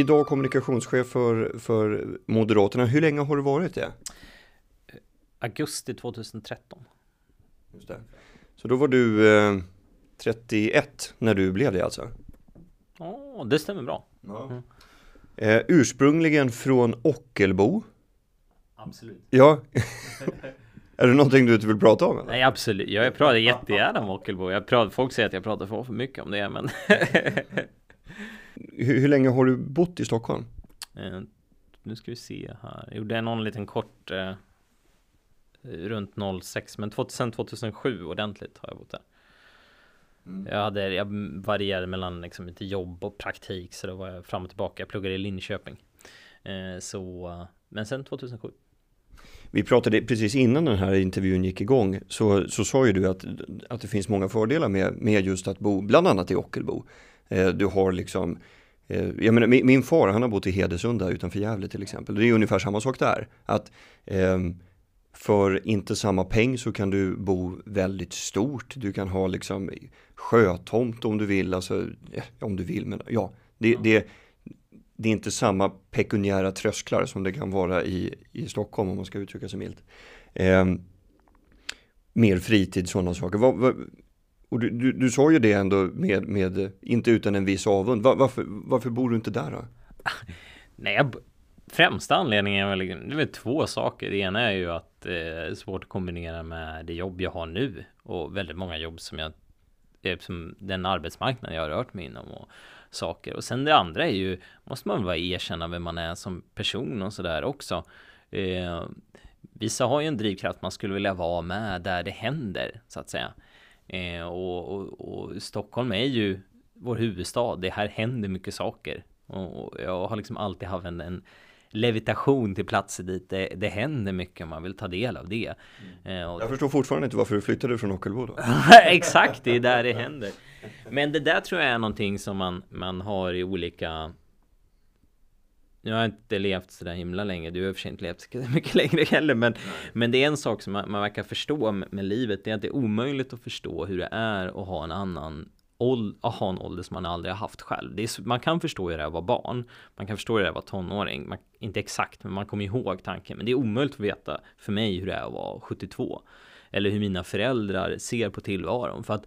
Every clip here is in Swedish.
idag kommunikationschef för, för Moderaterna. Hur länge har du varit det? Augusti 2013. Just det. Så då var du eh, 31 när du blev det alltså? Ja, det stämmer bra. Ja. Mm. Eh, ursprungligen från Ockelbo. Absolut. Ja. är det någonting du inte vill prata om? Eller? Nej, absolut. Jag pratar jättegärna om Ockelbo. Jag pratar, folk säger att jag pratar för, för mycket om det, men hur, hur, länge har du bott i Stockholm? Eh, nu ska vi se här. Jag gjorde någon liten kort eh, runt 06, men 2000, 2007 ordentligt har jag bott där. Mm. Jag, hade, jag varierade mellan liksom lite jobb och praktik så då var jag fram och tillbaka. Jag pluggade i Linköping. Eh, så, men sen 2007. Vi pratade precis innan den här intervjun gick igång så, så sa ju du att, att det finns många fördelar med, med just att bo bland annat i Ockelbo. Eh, du har liksom eh, jag menar, min, min, far han har bott i Hedesunda utanför Gävle till exempel. Det är ungefär samma sak där. Att eh, för inte samma peng så kan du bo väldigt stort. Du kan ha liksom sjötomt om du vill, alltså om du vill, men ja, det, det, det är inte samma pekuniära trösklar som det kan vara i, i Stockholm om man ska uttrycka sig milt. Eh, mer fritid, sådana saker. Vad, vad, och du, du, du, sa ju det ändå med, med inte utan en viss avund. Var, varför, varför bor du inte där då? Nej, jag, främsta anledningen är väl, det är väl två saker. Det ena är ju att eh, det är svårt att kombinera med det jobb jag har nu och väldigt många jobb som jag eh, som den arbetsmarknaden jag har rört mig inom och saker. Och sen det andra är ju, måste man väl erkänna vem man är som person och sådär också. Eh, vissa har ju en drivkraft man skulle vilja vara med där det händer så att säga. Eh, och, och, och, Stockholm är ju vår huvudstad. Det här händer mycket saker. Och jag har liksom alltid haft en, en levitation till platser dit det, det händer mycket om man vill ta del av det. Mm. Eh, jag förstår fortfarande inte varför du flyttade från Ockelbo då. Exakt, det är där det händer. Men det där tror jag är någonting som man, man har i olika nu har jag inte levt så där himla länge, du har för sig inte levt så mycket längre heller, men, men det är en sak som man, man verkar förstå med, med, livet, det är att det är omöjligt att förstå hur det är att ha en annan att ha en ålder som man aldrig har haft själv. Är, man kan förstå hur det är att vara barn, man kan förstå hur det är att vara tonåring, man, inte exakt, men man kommer ihåg tanken. Men det är omöjligt att veta för mig hur det är att vara 72. Eller hur mina föräldrar ser på tillvaron. För att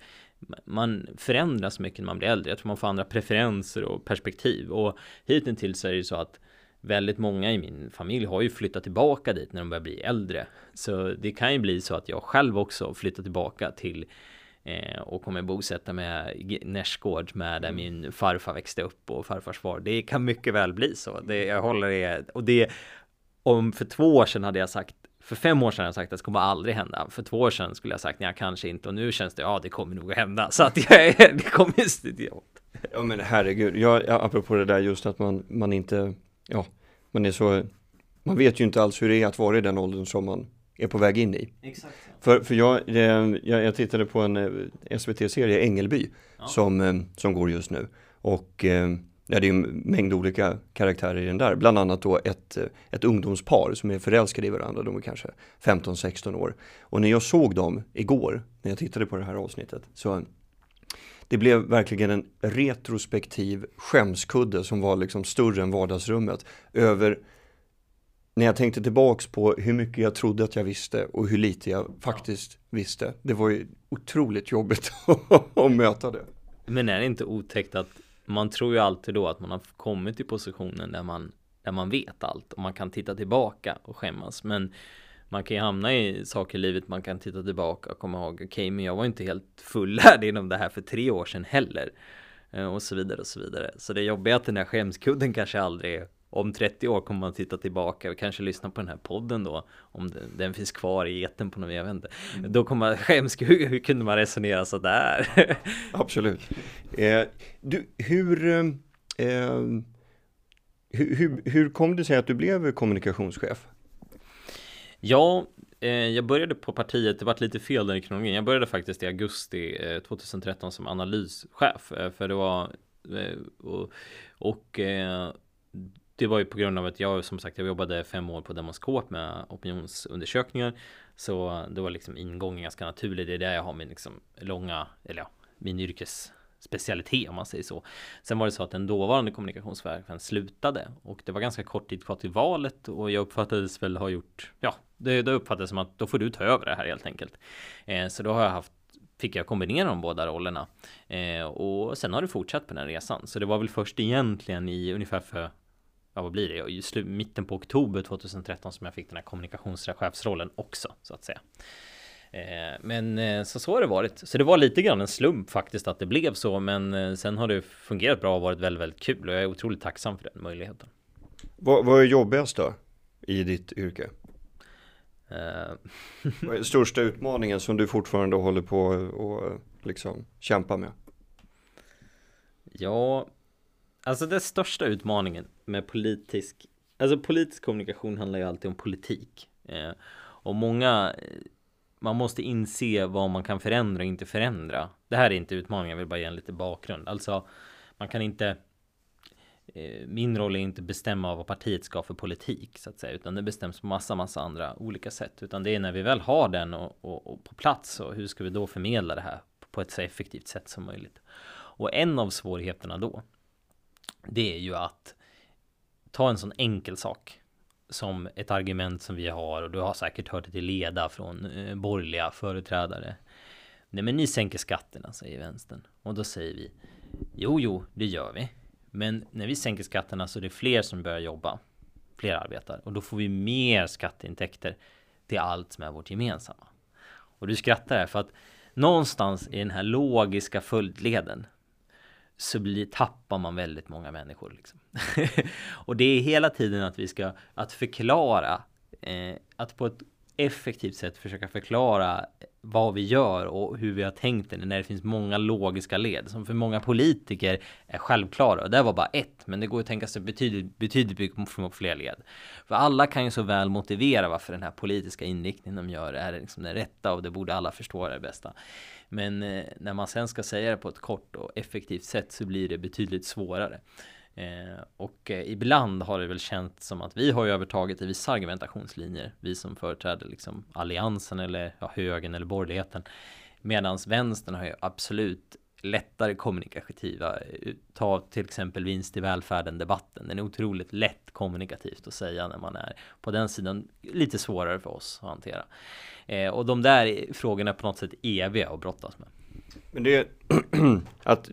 man förändras mycket när man blir äldre. Jag tror man får andra preferenser och perspektiv. Och hittills är det ju så att väldigt många i min familj har ju flyttat tillbaka dit när de börjar bli äldre. Så det kan ju bli så att jag själv också flyttar tillbaka till eh, och kommer bosätta mig nästgård med där mm. min farfar växte upp och farfars far. Det kan mycket väl bli så. Det, jag håller det och det om för två år sedan hade jag sagt för fem år sedan har jag sagt att det kommer aldrig hända. För två år sedan skulle jag sagt nej, kanske inte. Och nu känns det, ja, det kommer nog att hända. Så att jag, det kommer just idiot. Ja, men herregud. Jag, apropå det där just att man, man inte, ja, man är så, man vet ju inte alls hur det är att vara i den åldern som man är på väg in i. Exakt. För, för jag, jag, jag tittade på en eh, SVT-serie, Ängelby, ja. som, eh, som går just nu. Och eh, ja, det är en mängd olika karaktärer i den där. Bland annat då ett, ett ungdomspar som är förälskade i varandra. De är kanske 15-16 år. Och när jag såg dem igår, när jag tittade på det här avsnittet, så det blev verkligen en retrospektiv skämskudde som var liksom större än vardagsrummet över när jag tänkte tillbaks på hur mycket jag trodde att jag visste och hur lite jag faktiskt visste. Det var ju otroligt jobbigt att möta det. Men är det inte otäckt att man tror ju alltid då att man har kommit till positionen där man, där man vet allt och man kan titta tillbaka och skämmas. Men man kan ju hamna i saker i livet man kan titta tillbaka och komma ihåg okej okay, men jag var inte helt fullärd inom det här för tre år sedan heller eh, och så vidare och så vidare så det jobbiga är att den där skämskudden kanske aldrig om 30 år kommer man titta tillbaka och kanske lyssna på den här podden då om den, den finns kvar i eten på något jag vet inte. Mm. Då kommer man skäms, hur, hur kunde man resonera så där? Absolut. Eh, du, hur, eh, eh hur, hur, hur kom det sig att du blev kommunikationschef? Ja, eh, jag började på partiet, det var lite fel där i kronologin. Jag började faktiskt i augusti eh, 2013 som analyschef, eh, för det var eh, och, och det var ju på grund av att jag som sagt jag jobbade fem år på Demoskop med opinionsundersökningar så det var liksom ingången ganska naturlig det är där jag har min liksom långa eller ja, min yrkes specialitet om man säger så. Sen var det så att den dåvarande kommunikationsverksamheten slutade och det var ganska kort tid kvar till valet och jag uppfattades väl ha gjort, ja, det, det uppfattades som att då får du ta över det här helt enkelt. Eh, så då har jag haft fick jag kombinera de båda rollerna eh, och sen har det fortsatt på den resan. Så det var väl först egentligen i ungefär för ja, vad blir det? I mitten på oktober 2013 som jag fick den här kommunikationschefsrollen också så att säga. Eh, men eh, så, så har det varit. Så det var lite grann en slump faktiskt att det blev så. Men eh, sen har det fungerat bra och varit väldigt, väldigt kul. Och jag är otroligt tacksam för den möjligheten. Vad, vad är jobbigast då i ditt yrke? vad är största utmaningen som du fortfarande håller på och liksom kämpa med? Ja, alltså den största utmaningen med politisk, alltså politisk kommunikation handlar ju alltid om politik. Eh, och många eh, man måste inse vad man kan förändra och inte förändra. Det här är inte utmaningen, jag vill bara ge en lite bakgrund. Alltså, man kan inte eh, min roll är inte bestämma vad partiet ska för politik så att säga, utan det bestäms på massa, massa andra olika sätt, utan det är när vi väl har den och, och, och på plats och hur ska vi då förmedla det här på ett så effektivt sätt som möjligt. Och en av svårigheterna då, det är ju att ta en sån enkel sak som ett argument som vi har och du har säkert hört det till leda från eh, borgerliga företrädare. Nej men ni sänker skatterna säger vänstern. Och då säger vi Jo jo det gör vi. Men när vi sänker skatterna så är det fler som börjar jobba. Fler arbetar. Och då får vi mer skatteintäkter till allt som är vårt gemensamma. Och du skrattar här för att någonstans i den här logiska följdleden så blir, tappar man väldigt många människor. Liksom. och det är hela tiden att vi ska att förklara eh, att på ett effektivt sätt försöka förklara vad vi gör och hur vi har tänkt det när det finns många logiska led som för många politiker är självklara. Och det var bara ett, men det går att tänka sig betydligt, betydligt fler led. För alla kan ju så väl motivera varför den här politiska inriktningen de gör är liksom den rätta och det borde alla förstå är det bästa. Men eh, när man sen ska säga det på ett kort och effektivt sätt så blir det betydligt svårare. Eh, och eh, ibland har det väl känts som att vi har övertagit i vissa argumentationslinjer. Vi som företräder liksom alliansen eller ja, högern eller borgerligheten. Medan vänstern har ju absolut lättare kommunikativa. Eh, ta till exempel vinst i välfärden debatten. Den är otroligt lätt kommunikativt att säga när man är på den sidan. Lite svårare för oss att hantera. Eh, och de där frågorna är på något sätt eviga att brottas med. Men det är att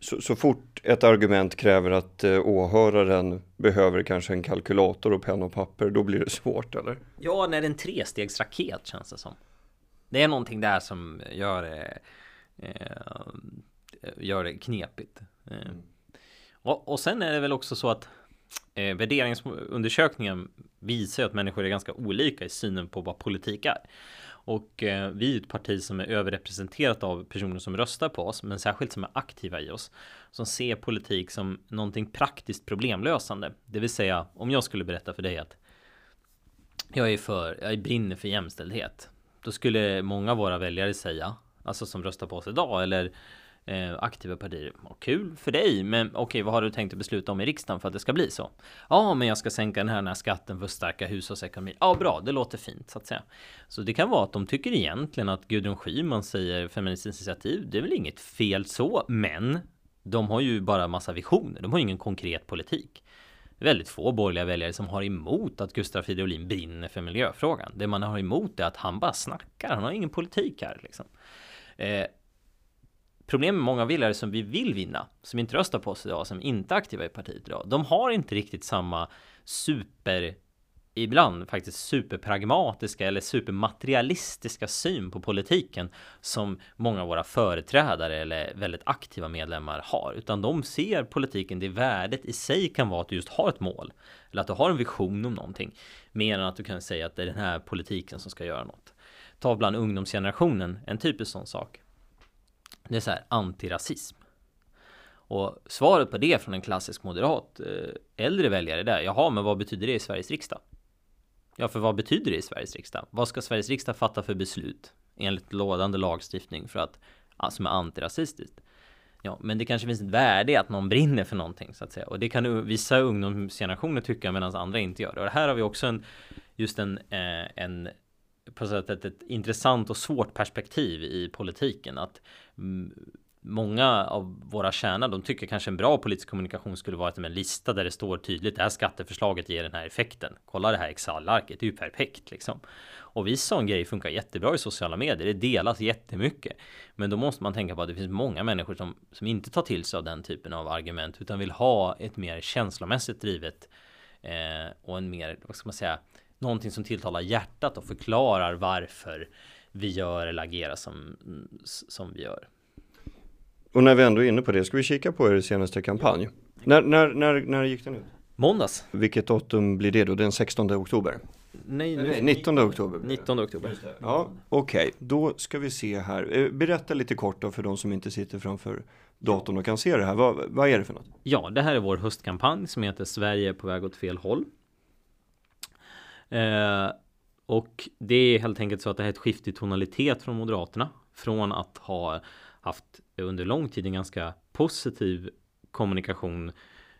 så, så, fort ett argument kräver att eh, åhöraren behöver kanske en kalkylator och penna och papper, då blir det svårt eller? Ja, när det är en trestegsraket känns det som. Det är någonting där som gör det, eh, gör det knepigt. Eh. Och, och sen är det väl också så att eh, värderingsundersökningen visar att människor är ganska olika i synen på vad politik är. Och eh, vi är ett parti som är överrepresenterat av personer som röstar på oss, men särskilt som är aktiva i oss. Som ser politik som någonting praktiskt problemlösande. Det vill säga, om jag skulle berätta för dig att jag är för, jag brinner för jämställdhet. Då skulle många av våra väljare säga, alltså som röstar på oss idag, eller Eh, aktiva partier. Kul för dig, men okej, okay, vad har du tänkt att besluta om i riksdagen för att det ska bli så? Ja, men jag ska sänka den här, den här skatten för att stärka hushållsekonomin. Ja, bra, det låter fint så att säga. Så det kan vara att de tycker egentligen att Gudrun Schyman säger Feministiskt initiativ, det är väl inget fel så, men de har ju bara massa visioner. De har ingen konkret politik. Väldigt få borgerliga väljare som har emot att Gustav Fridolin brinner för miljöfrågan. Det man har emot är att han bara snackar. Han har ingen politik här liksom. Eh, Problemet med många väljare som vi vill vinna, som inte röstar på oss idag, som inte är aktiva i partiet idag, de har inte riktigt samma super ibland faktiskt superpragmatiska eller supermaterialistiska syn på politiken som många av våra företrädare eller väldigt aktiva medlemmar har. Utan de ser politiken, det värdet i sig kan vara att du just har ett mål. Eller att du har en vision om någonting. Mer än att du kan säga att det är den här politiken som ska göra något. Ta bland ungdomsgenerationen, en typisk sån sak. Det är så här antirasism. Och svaret på det från en klassisk moderat eh, äldre väljare där, jaha, men vad betyder det i Sveriges riksdag? Ja, för vad betyder det i Sveriges riksdag? Vad ska Sveriges riksdag fatta för beslut enligt lådande lagstiftning för att, ja, som är antirasistiskt? Ja, men det kanske finns ett värde i att någon brinner för någonting så att säga. Och det kan vissa ungdomsgenerationer tycka medan andra inte gör det. Och här har vi också en, just en, eh, en på sätt ett, ett intressant och svårt perspektiv i politiken. Att många av våra kärna, de tycker kanske en bra politisk kommunikation skulle vara att en lista där det står tydligt det här skatteförslaget ger den här effekten. Kolla det här Excel-arket, det är ju perfekt liksom. Och vi sån grej funkar jättebra i sociala medier. Det delas jättemycket. Men då måste man tänka på att det finns många människor som, som inte tar till sig av den typen av argument utan vill ha ett mer känslomässigt drivet eh, och en mer, vad ska man säga, någonting som tilltalar hjärtat och förklarar varför vi gör eller agerar som, som vi gör. Och när vi ändå är inne på det, ska vi kika på er senaste kampanj? När, när, när, när gick den ut? Måndags. Vilket datum blir det då? Den 16 oktober? Nej, Nej 19 oktober. 19 oktober. Ja, okej. Okay. Då ska vi se här. Eh, berätta lite kort då för de som inte sitter framför datorn och kan se det här. Vad, vad är det för något? Ja, det här är vår höstkampanj som heter Sverige är på väg åt fel håll. Eh, och det är helt enkelt så att det här är ett skift i tonalitet från Moderaterna. Från att ha haft under lång tid en ganska positiv kommunikation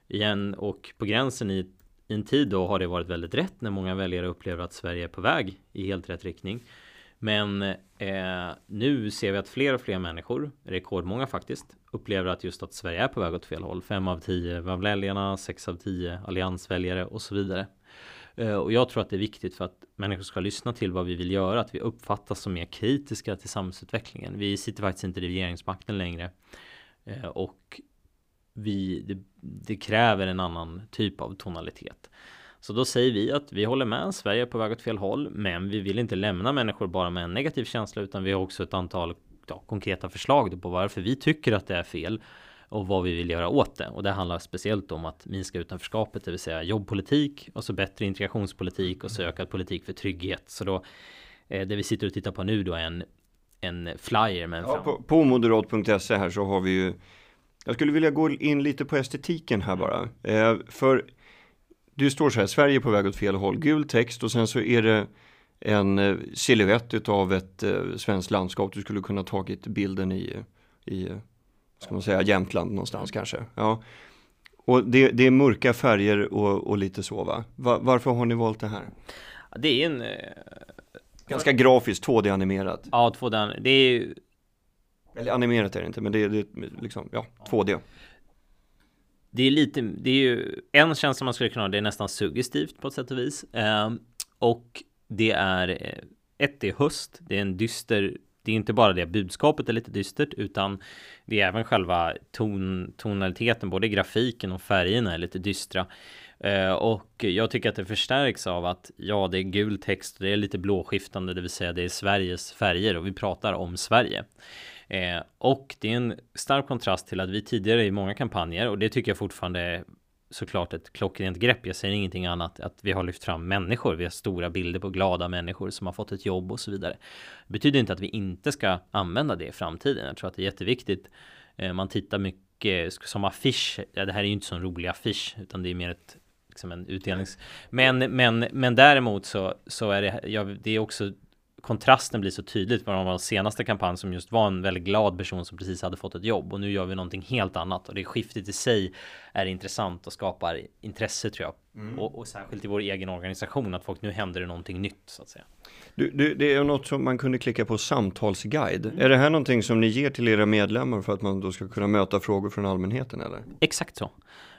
igen och på gränsen i, i en tid då har det varit väldigt rätt när många väljare upplever att Sverige är på väg i helt rätt riktning. Men eh, nu ser vi att fler och fler människor, rekordmånga faktiskt, upplever att just att Sverige är på väg åt fel håll. Fem av tio av väljarna, sex av tio alliansväljare och så vidare. Eh, och jag tror att det är viktigt för att människor ska lyssna till vad vi vill göra, att vi uppfattas som mer kritiska till samhällsutvecklingen. Vi sitter faktiskt inte i regeringsmakten längre. Eh, och vi, det, det, kräver en annan typ av tonalitet. Så då säger vi att vi håller med, Sverige är på väg åt fel håll, men vi vill inte lämna människor bara med en negativ känsla, utan vi har också ett antal ja, konkreta förslag på varför vi tycker att det är fel och vad vi vill göra åt det. Och det handlar speciellt om att minska utanförskapet, det vill säga jobbpolitik och så bättre integrationspolitik och så ökad politik för trygghet. Så då eh, det vi sitter och tittar på nu då är en, en flyer med en ja, på, på moderat.se här så har vi ju Jag skulle vilja gå in lite på estetiken här bara. Eh, för det står så här, Sverige är på väg åt fel håll, gul text och sen så är det en eh, silhuett av ett eh, svenskt landskap. Du skulle kunna tagit bilden i, i ska man säga, Jämtland någonstans kanske. Ja. Och det, det är mörka färger och, och lite så va? va? Varför har ni valt det här? Det är en... Eh, Ganska grafiskt, 2D-animerat. Ja, 2D. Det är ju... Eller animerat är det inte, men det är, det är liksom, ja, 2D. Det är lite, det är ju en känsla man skulle kunna ha, det är nästan suggestivt på ett sätt och vis. Eh, och det är, eh, ett, det är höst, det är en dyster det är inte bara det budskapet är lite dystert utan det är även själva ton, tonaliteten, både grafiken och färgerna är lite dystra. Uh, och jag tycker att det förstärks av att ja, det är gul text och det är lite blåskiftande, det vill säga det är Sveriges färger och vi pratar om Sverige. Uh, och det är en stark kontrast till att vi tidigare i många kampanjer och det tycker jag fortfarande såklart ett klockrent grepp. Jag säger ingenting annat att vi har lyft fram människor. Vi har stora bilder på glada människor som har fått ett jobb och så vidare. Det betyder inte att vi inte ska använda det i framtiden. Jag tror att det är jätteviktigt. Eh, man tittar mycket som affisch. Ja, det här är ju inte så en rolig affisch utan det är mer ett liksom en utdelnings. Men, men, men däremot så, så är det, ja, det är också kontrasten blir så tydligt med vår senaste kampanj som just var en väldigt glad person som precis hade fått ett jobb. Och nu gör vi någonting helt annat. Och det skiftet i sig är intressant och skapar intresse tror jag mm. och, och, särskilt i vår egen organisation att folk nu händer det någonting nytt så att säga. Du, du, det är något som man kunde klicka på samtalsguide. Mm. Är det här någonting som ni ger till era medlemmar för att man då ska kunna möta frågor från allmänheten eller? Exakt så.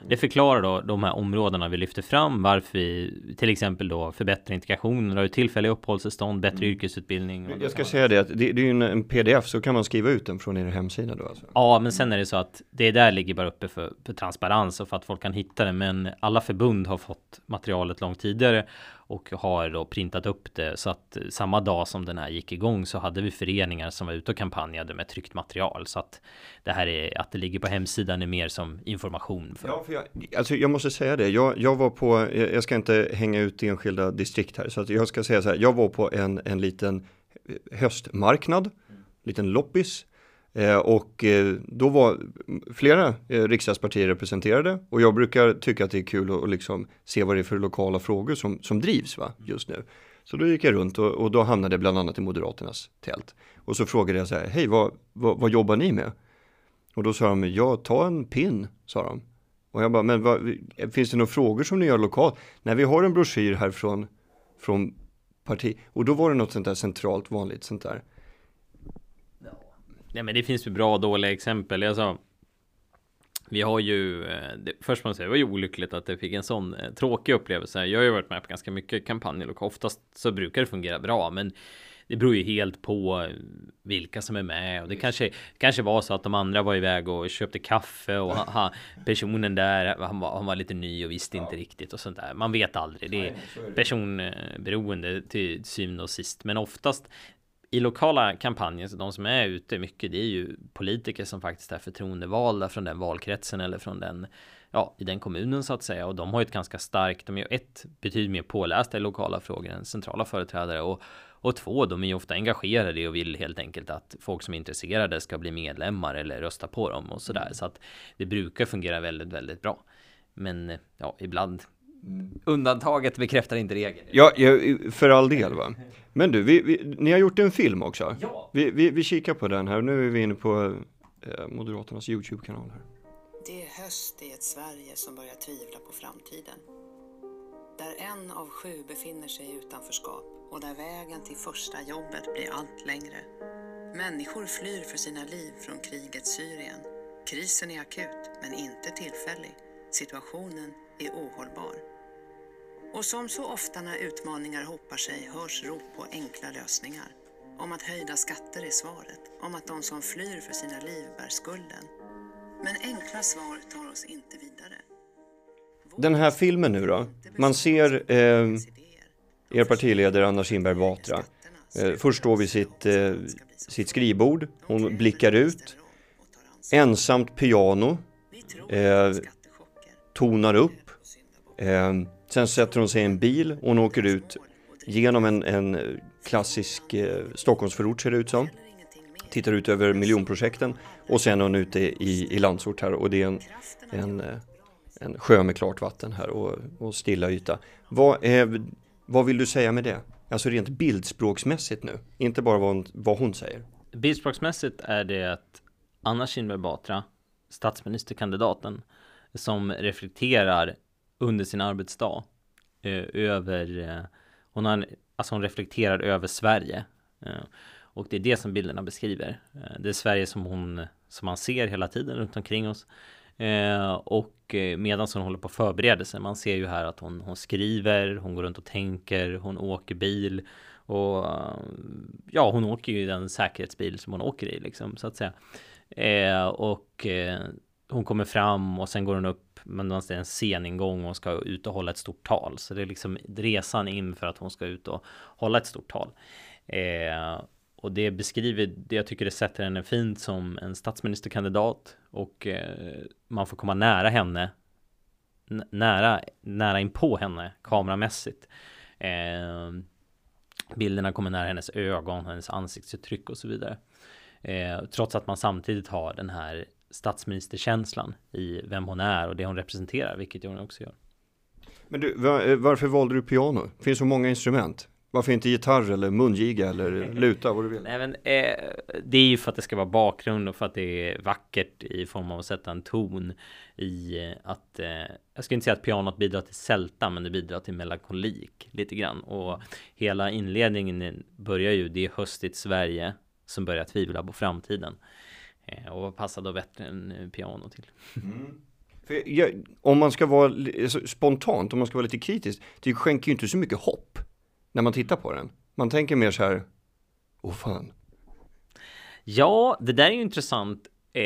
Det förklarar då de här områdena vi lyfter fram, varför vi till exempel då förbättrar integrationen, har tillfälliga uppehållstillstånd, bättre mm. yrkesutbildning. Jag ska säga det att det, det är ju en pdf så kan man skriva ut den från er hemsida då alltså? Ja, men sen är det så att det där ligger bara uppe för, för transparens och för att folk kan hitta det. Men alla förbund har fått materialet långt tidigare och har då printat upp det så att samma dag som den här gick igång så hade vi föreningar som var ute och kampanjade med tryckt material så att det här är att det ligger på hemsidan är mer som information. För... Ja, för jag, alltså jag måste säga det. Jag, jag var på, jag ska inte hänga ut enskilda distrikt här så att jag ska säga så här. Jag var på en, en liten höstmarknad, mm. liten loppis Eh, och eh, då var flera eh, riksdagspartier representerade och jag brukar tycka att det är kul att, att liksom se vad det är för lokala frågor som, som drivs va, just nu. Så då gick jag runt och, och då hamnade jag bland annat i Moderaternas tält. Och så frågade jag så här, hej vad, vad, vad jobbar ni med? Och då sa de, ja ta en pin, sa de. Och jag bara, men vad, finns det några frågor som ni gör lokalt? Nej, vi har en broschyr här från, från parti. Och då var det något sånt där centralt vanligt sånt där Nej men det finns ju bra och dåliga exempel. Alltså, vi har ju, eh, det, först man säga, det var ju olyckligt att det fick en sån eh, tråkig upplevelse. Jag har ju varit med på ganska mycket kampanjer och oftast så brukar det fungera bra, men det beror ju helt på eh, vilka som är med och det kanske kanske var så att de andra var iväg och köpte kaffe och ha, ha, personen där han var, han var lite ny och visste inte riktigt och sånt där. Man vet aldrig. Det är personberoende till syvende och sist, men oftast i lokala kampanjer, så de som är ute mycket, det är ju politiker som faktiskt är förtroendevalda från den valkretsen eller från den, ja, i den kommunen så att säga. Och de har ju ett ganska starkt, de är ju ett betydligt mer pålästa i lokala frågor än centrala företrädare och och två, de är ju ofta engagerade och vill helt enkelt att folk som är intresserade ska bli medlemmar eller rösta på dem och sådär. Så att det brukar fungera väldigt, väldigt bra. Men ja, ibland Undantaget bekräftar inte regeln. Ja, ja, för all del va. Men du, vi, vi, ni har gjort en film också. Ja. Vi, vi, vi kikar på den här. Nu är vi inne på eh, Moderaternas YouTube-kanal här. Det är höst i ett Sverige som börjar tvivla på framtiden. Där en av sju befinner sig i utanförskap och där vägen till första jobbet blir allt längre. Människor flyr för sina liv från krigets Syrien. Krisen är akut, men inte tillfällig. Situationen är ohållbar. Och som så ofta när utmaningar hopar sig hörs rop på enkla lösningar. Om att höjda skatter är svaret, om att de som flyr för sina liv bär skulden. Men enkla svar tar oss inte vidare. Den här filmen nu då? Man ser eh, er partiledare Anna Kinberg Batra. Eh, först står vid sitt, eh, sitt skrivbord. Hon blickar ut. Ensamt piano. Eh, tonar upp. Eh, Sen sätter hon sig i en bil och hon åker ut genom en, en klassisk eh, Stockholmsförort ser det ut som. Tittar ut över miljonprojekten och sen är hon ute i, i Landsort här och det är en, en, eh, en sjö med klart vatten här och, och stilla yta. Vad, är, vad vill du säga med det? Alltså rent bildspråksmässigt nu, inte bara vad hon, vad hon säger. Bildspråksmässigt är det att Anna Kinberg Batra, statsministerkandidaten, som reflekterar under sin arbetsdag eh, över, eh, hon, har, alltså hon reflekterar över Sverige. Eh, och det är det som bilderna beskriver. Eh, det är Sverige som hon, som man ser hela tiden runt omkring oss. Eh, och eh, medan hon håller på att förbereda sig, man ser ju här att hon, hon skriver, hon går runt och tänker, hon åker bil och eh, ja, hon åker ju i den säkerhetsbil som hon åker i liksom så att säga. Eh, och eh, hon kommer fram och sen går hon upp men det är en sceningång och hon ska ut och hålla ett stort tal. Så det är liksom resan in för att hon ska ut och hålla ett stort tal. Eh, och det beskriver, det jag tycker det sätter henne fint som en statsministerkandidat och eh, man får komma nära henne nära, nära in på henne kameramässigt. Eh, bilderna kommer nära hennes ögon, hennes ansiktsuttryck och så vidare. Eh, trots att man samtidigt har den här statsministerkänslan i vem hon är och det hon representerar, vilket hon också gör. Men du, var, varför valde du piano? Det finns så många instrument. Varför inte gitarr eller mungiga eller luta, vad du vill? Nej, men, eh, det är ju för att det ska vara bakgrund och för att det är vackert i form av att sätta en ton i eh, att eh, jag skulle inte säga att pianot bidrar till sälta, men det bidrar till melankolik lite grann och hela inledningen börjar ju det är höstigt Sverige som börjar tvivla på framtiden eh, och vad passar då bättre än eh, piano till? Mm. Jag, om man ska vara spontant, om man ska vara lite kritisk, det skänker ju inte så mycket hopp när man tittar på den. Man tänker mer så här, åh fan. Ja, det där är ju intressant. Eh,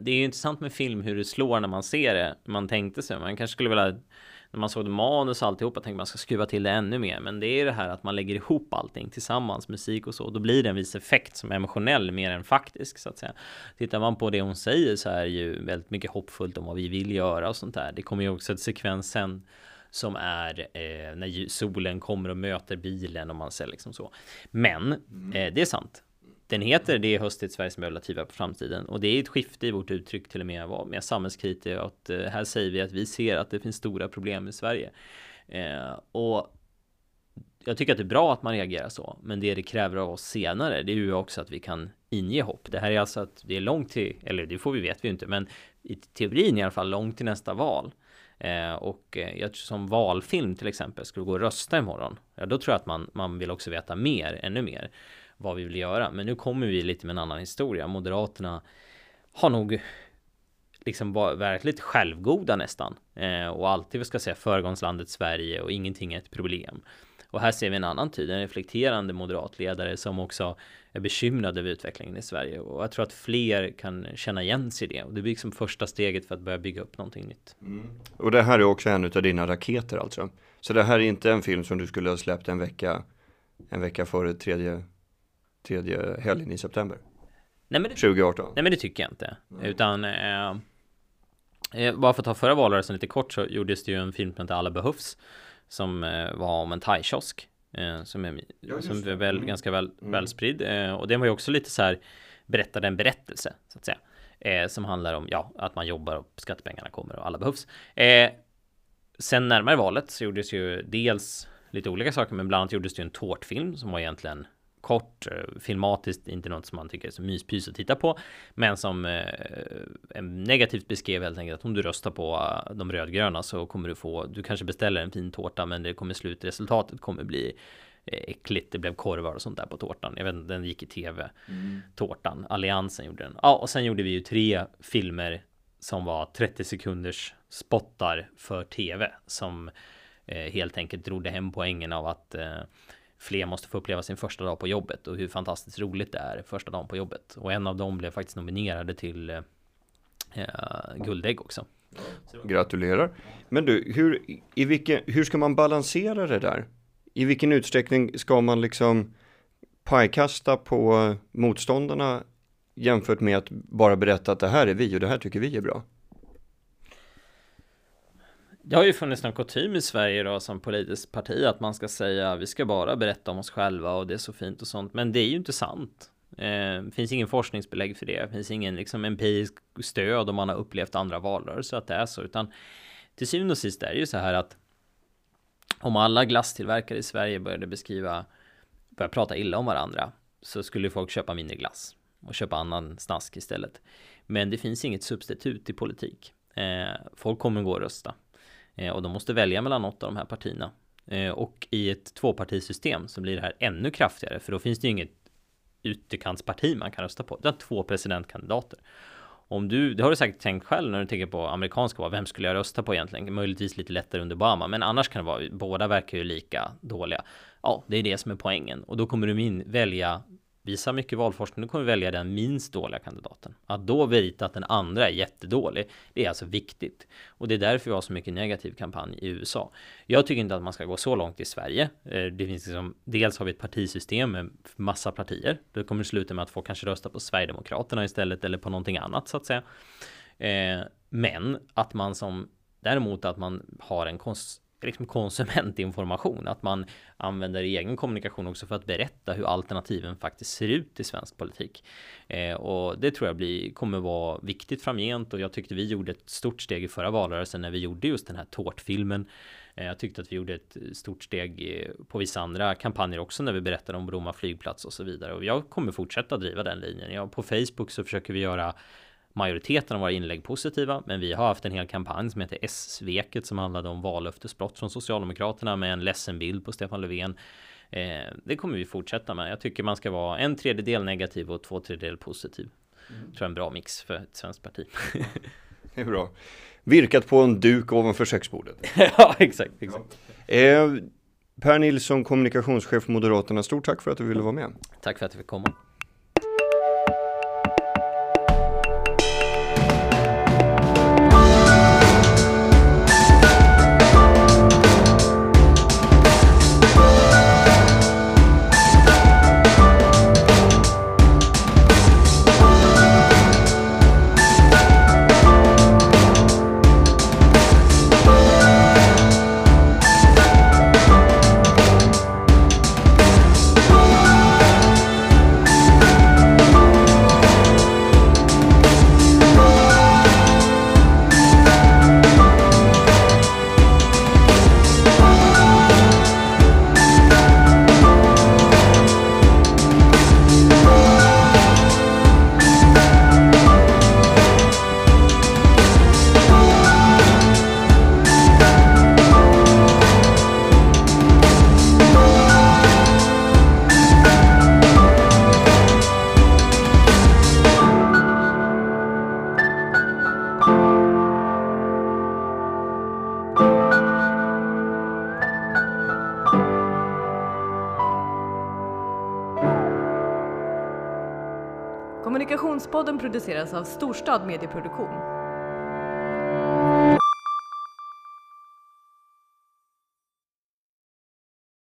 det är ju intressant med film hur det slår när man ser det. Man tänkte sig, man kanske skulle vilja när man såg det manus och alltihopa tänkte man ska skruva till det ännu mer. Men det är det här att man lägger ihop allting tillsammans, musik och så. Då blir det en viss effekt som är emotionell mer än faktisk så att säga. Tittar man på det hon säger så är det ju väldigt mycket hoppfullt om vad vi vill göra och sånt där. Det kommer ju också ett sekvens sen som är eh, när solen kommer och möter bilen och man ser liksom så. Men eh, det är sant. Den heter Det är höstigt Sverige som är på framtiden och det är ett skifte i vårt uttryck till och med vara mer samhällskritisk att eh, här säger vi att vi ser att det finns stora problem i Sverige. Eh, och jag tycker att det är bra att man reagerar så, men det det kräver av oss senare, det är ju också att vi kan inge hopp. Det här är alltså att det är långt till, eller det får vi vet vi inte, men i teorin i alla fall långt till nästa val. Eh, och eh, jag tror som valfilm till exempel, skulle gå och rösta imorgon, ja då tror jag att man, man vill också veta mer, ännu mer vad vi vill göra. Men nu kommer vi lite med en annan historia. Moderaterna har nog liksom varit verkligt självgoda nästan eh, och alltid, vad ska säga, föregångslandet Sverige och ingenting är ett problem. Och här ser vi en annan tid, en reflekterande moderatledare som också är bekymrad över utvecklingen i Sverige. Och jag tror att fler kan känna igen sig i det. Och det blir liksom första steget för att börja bygga upp någonting nytt. Mm. Och det här är också en av dina raketer alltså? Så det här är inte en film som du skulle ha släppt en vecka, en vecka före tredje, tredje helgen i september? Nej, men det, 2018? Nej men det tycker jag inte. Mm. Utan eh, eh, bara för att ta förra valrörelsen lite kort så gjordes det ju en film som heter Alla behövs. Som eh, var om en thaikiosk. Eh, som är, ja, som är väl, mm. ganska väl, mm. välspridd. Eh, och den var ju också lite så här berättade en berättelse så att säga. Eh, som handlar om ja, att man jobbar och skattepengarna kommer och alla behövs. Eh, sen närmare valet så gjordes ju dels lite olika saker, men bland annat gjordes det ju en tårtfilm som var egentligen kort, eh, filmatiskt, inte något som man tycker är så myspys att titta på, men som eh, negativt beskrev helt enkelt att om du röstar på eh, de rödgröna så kommer du få, du kanske beställer en fin tårta, men det kommer slutresultatet kommer bli eh, äckligt. Det blev korvar och sånt där på tårtan. Jag vet inte, den gick i tv. Mm. Tårtan, Alliansen gjorde den. Ja, och sen gjorde vi ju tre filmer som var 30 sekunders spottar för tv som eh, helt enkelt drodde hem poängen av att eh, fler måste få uppleva sin första dag på jobbet och hur fantastiskt roligt det är första dagen på jobbet. Och en av dem blev faktiskt nominerade till eh, eh, Guldägg också. Gratulerar. Men du, hur, i vilken, hur ska man balansera det där? I vilken utsträckning ska man liksom pajkasta på motståndarna jämfört med att bara berätta att det här är vi och det här tycker vi är bra? Det har ju funnits någon kutym i Sverige då som politiskt parti att man ska säga vi ska bara berätta om oss själva och det är så fint och sånt. Men det är ju inte sant. Eh, det eh, finns ingen forskningsbelägg för det. Det finns ingen liksom empirisk stöd om man har upplevt andra valrörelser att det är så. Utan till syvende och sist är det ju så här att om alla glasstillverkare i Sverige började beskriva, börja prata illa om varandra så skulle folk köpa mindre glass och köpa annan snask istället. Men det finns inget substitut i politik. Eh, folk kommer gå och rösta Eh, och de måste välja mellan något av de här partierna. Eh, och i ett tvåpartisystem så blir det här ännu kraftigare, för då finns det ju inget ytterkantsparti man kan rösta på. Det är två presidentkandidater. Om du, det har du säkert tänkt själv när du tänker på amerikanska val, vem skulle jag rösta på egentligen? Möjligtvis lite lättare under Obama, men annars kan det vara, båda verkar ju lika dåliga. Ja, det är det som är poängen och då kommer du in välja Visar mycket valforskning, då kommer vi välja den minst dåliga kandidaten. Att då veta att den andra är jättedålig, det är alltså viktigt. Och det är därför vi har så mycket negativ kampanj i USA. Jag tycker inte att man ska gå så långt i Sverige. Eh, det finns liksom, dels har vi ett partisystem med massa partier. Det kommer sluta med att folk kanske röstar på Sverigedemokraterna istället eller på någonting annat så att säga. Eh, men att man som däremot att man har en konst liksom konsumentinformation, att man använder egen kommunikation också för att berätta hur alternativen faktiskt ser ut i svensk politik. Eh, och det tror jag blir, kommer vara viktigt framgent och jag tyckte vi gjorde ett stort steg i förra valrörelsen när vi gjorde just den här tårtfilmen. Eh, jag tyckte att vi gjorde ett stort steg på vissa andra kampanjer också när vi berättade om Bromma flygplats och så vidare. Och jag kommer fortsätta driva den linjen. Ja, på Facebook så försöker vi göra majoriteten av våra inlägg positiva, men vi har haft en hel kampanj som heter S-sveket som handlade om vallöftesbrott från Socialdemokraterna med en ledsen bild på Stefan Löfven. Eh, det kommer vi fortsätta med. Jag tycker man ska vara en tredjedel negativ och två tredjedel positiv. Mm. tror jag är en bra mix för ett svenskt parti. det är bra. Virkat på en duk ovanför köksbordet. ja, exakt. exakt. Ja. Eh, per Nilsson, kommunikationschef Moderaterna, stort tack för att du ville vara med. Tack för att jag fick komma. Produceras av Storstad Medieproduktion.